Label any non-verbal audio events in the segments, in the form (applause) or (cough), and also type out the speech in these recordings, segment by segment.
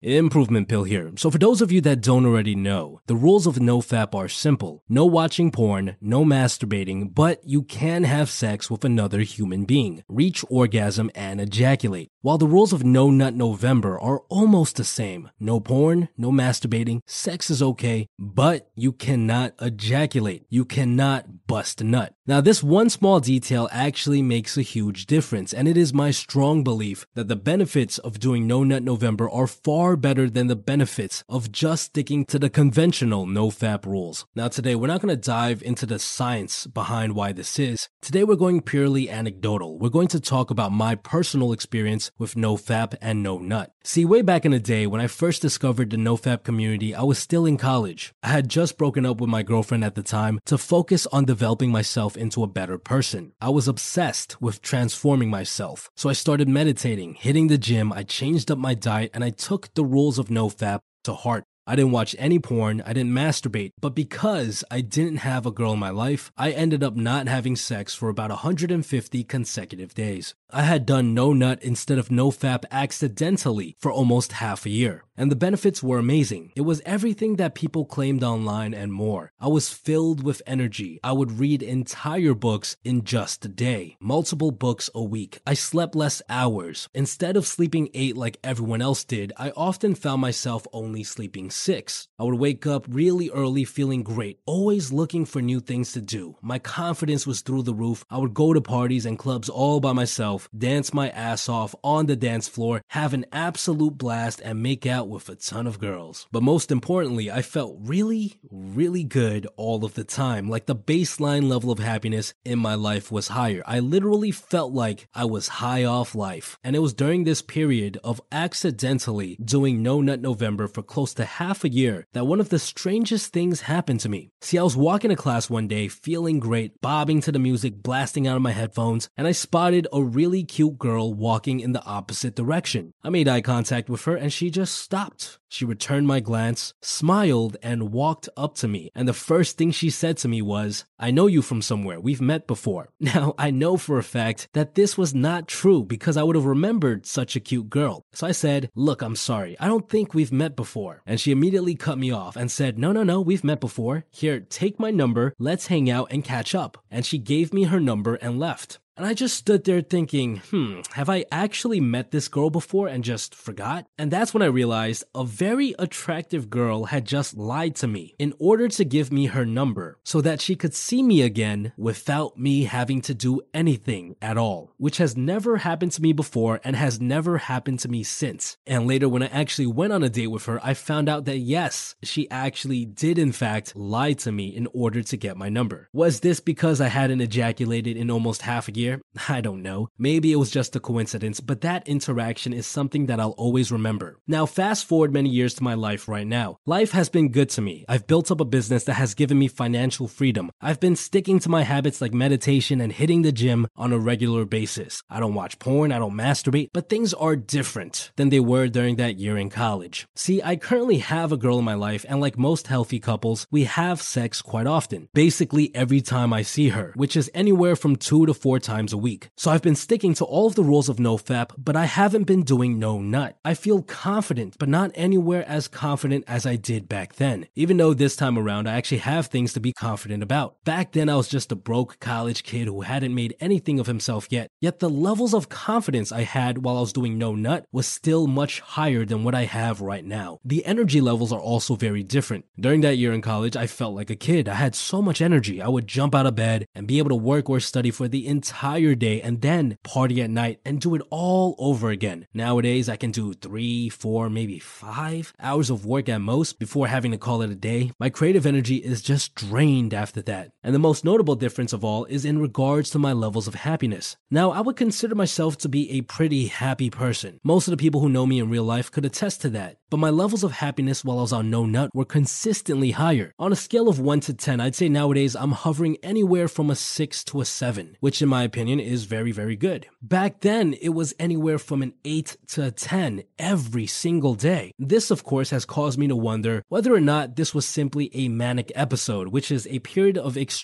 Improvement pill here. So, for those of you that don't already know, the rules of NoFap are simple no watching porn, no masturbating, but you can have sex with another human being, reach orgasm, and ejaculate. While the rules of No Nut November are almost the same no porn, no masturbating, sex is okay, but you cannot ejaculate. You cannot bust a nut. Now, this one small detail actually makes a huge difference, and it is my strong belief that the benefits of doing No Nut November are far better than the benefits of just sticking to the conventional NoFap rules. Now, today we're not going to dive into the science behind why this is. Today we're going purely anecdotal. We're going to talk about my personal experience with NoFap and No Nut. See, way back in the day when I first discovered the NoFap community, I was still in college. I had just broken up with my girlfriend at the time to focus on developing myself into a better person. I was obsessed with transforming myself. So I started meditating, hitting the gym, I changed up my diet, and I took the rules of NoFap to heart. I didn't watch any porn, I didn't masturbate, but because I didn't have a girl in my life, I ended up not having sex for about 150 consecutive days. I had done no nut instead of no fap accidentally for almost half a year. And the benefits were amazing. It was everything that people claimed online and more. I was filled with energy. I would read entire books in just a day, multiple books a week. I slept less hours. Instead of sleeping eight like everyone else did, I often found myself only sleeping six. I would wake up really early feeling great, always looking for new things to do. My confidence was through the roof. I would go to parties and clubs all by myself, dance my ass off on the dance floor, have an absolute blast, and make out with a ton of girls. But most importantly, I felt really, really good all of the time. Like the baseline level of happiness in my life was higher. I literally felt like I was high off life. And it was during this period of accidentally doing No Nut November for close to half a year that one of the strangest things happened to me. See, I was walking to class one day feeling great, bobbing to the music, blasting out of my headphones, and I spotted a really cute girl walking in the opposite direction. I made eye contact with her and she just stopped. She returned my glance, smiled, and walked up to me. And the first thing she said to me was, I know you from somewhere. We've met before. (laughs) Now, I know for a fact that this was not true because I would have remembered such a cute girl. So I said, Look, I'm sorry. I don't think we've met before. And she immediately cut me off and said, No, no, no, we've met before. Here, take my number. Let's hang out and catch up. And she gave me her number and left. And I just stood there thinking, hmm, have I actually met this girl before and just forgot? And that's when I realized a very attractive girl had just lied to me in order to give me her number so that she could see me again without me having to do anything at all, which has never happened to me before and has never happened to me since. And later, when I actually went on a date with her, I found out that yes, she actually did in fact lie to me in order to get my number. Was this because I hadn't ejaculated in almost half a year? (laughs) I don't know. Maybe it was just a coincidence, but that interaction is something that I'll always remember. Now, fast forward many years to my life right now. Life has been good to me. I've built up a business that has given me financial freedom. I've been sticking to my habits like meditation and hitting the gym on a regular basis. I don't watch porn, I don't masturbate, but things are different than they were during that year in college. See, I currently have a girl in my life, and like most healthy couples, we have sex quite often. Basically, every time I see her, which is anywhere from two to four times times a week. So I've been sticking to all of the rules of NoFap, but I haven't been doing no nut. I feel confident, but not anywhere as confident as I did back then. Even though this time around I actually have things to be confident about. Back then I was just a broke college kid who hadn't made anything of himself yet. Yet the levels of confidence I had while I was doing no nut was still much higher than what I have right now. The energy levels are also very different. During that year in college, I felt like a kid. I had so much energy. I would jump out of bed and be able to work or study for the entire entire day and then party at night and do it all over again. Nowadays, I can do three, four, maybe five hours of work at most before having to call it a day. My creative energy is just drained after that. And the most notable difference of all is in regards to my levels of happiness. Now, I would consider myself to be a pretty happy person. Most of the people who know me in real life could attest to that. But my levels of happiness while I was on No Nut were consistently higher. On a scale of 1 to 10, I'd say nowadays I'm hovering anywhere from a 6 to a 7, which in my opinion is very, very good. Back then, it was anywhere from an 8 to a 10 every single day. This, of course, has caused me to wonder whether or not this was simply a manic episode, which is a period of extreme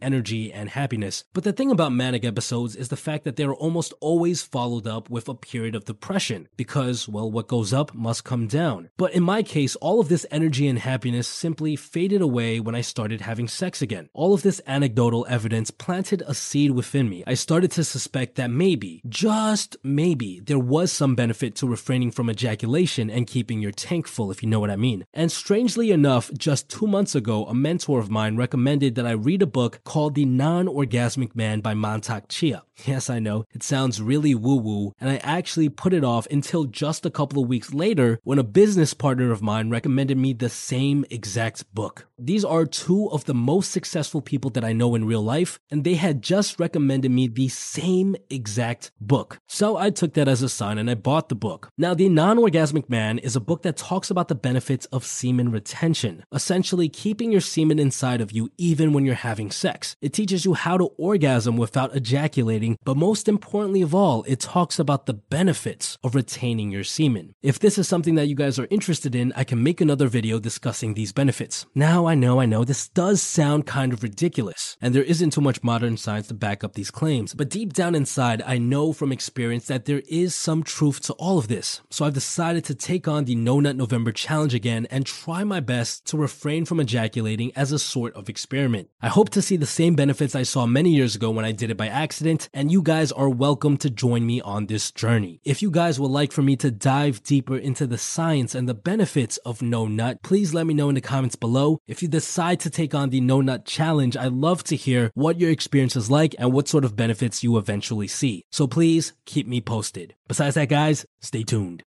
energy and happiness. But the thing about manic episodes is the fact that they're almost always followed up with a period of depression, because, well, what goes up must come down. But in my case, all of this energy and happiness simply faded away when I started having sex again. All of this anecdotal evidence planted a seed within me. I started to suspect that maybe, just maybe, there was some benefit to refraining from ejaculation and keeping your tank full, if you know what I mean. And strangely enough, just two months ago, a mentor of mine recommended that I read a book called The Non Orgasmic Man by Mantak Chia. Yes, I know, it sounds really woo woo, and I actually put it off until just a couple of weeks later when a business partner of mine recommended me the same exact book. These are two of the most successful people that I know in real life, and they had just recommended me the same exact book. So I took that as a sign and I bought the book. Now, The Non Orgasmic Man is a book that talks about the benefits of semen retention, essentially keeping your semen inside of you even when you're having sex. It teaches you how to orgasm without ejaculating, but most importantly of all, it talks about the benefits of retaining your semen. If this is something that you guys are interested in, I can make another video discussing these benefits. Now, I know, I know, this does sound kind of ridiculous, and there isn't too much modern science to back up these claims, but deep down inside, I know from experience that there is some truth to all of this. So I've decided to take on the No Nut November challenge again and try my best to refrain from ejaculating as a sort of experiment. I hope to see the same benefits I saw many years ago when I did it by accident, and you guys are welcome to join me on this journey. If you guys would like for me to dive deeper into the science and the benefits of No Nut, please let me know in the comments below. If you decide to take on the No Nut challenge, I'd love to hear what your experience is like and what sort of benefits you eventually see. So please keep me posted. Besides that, guys, stay tuned.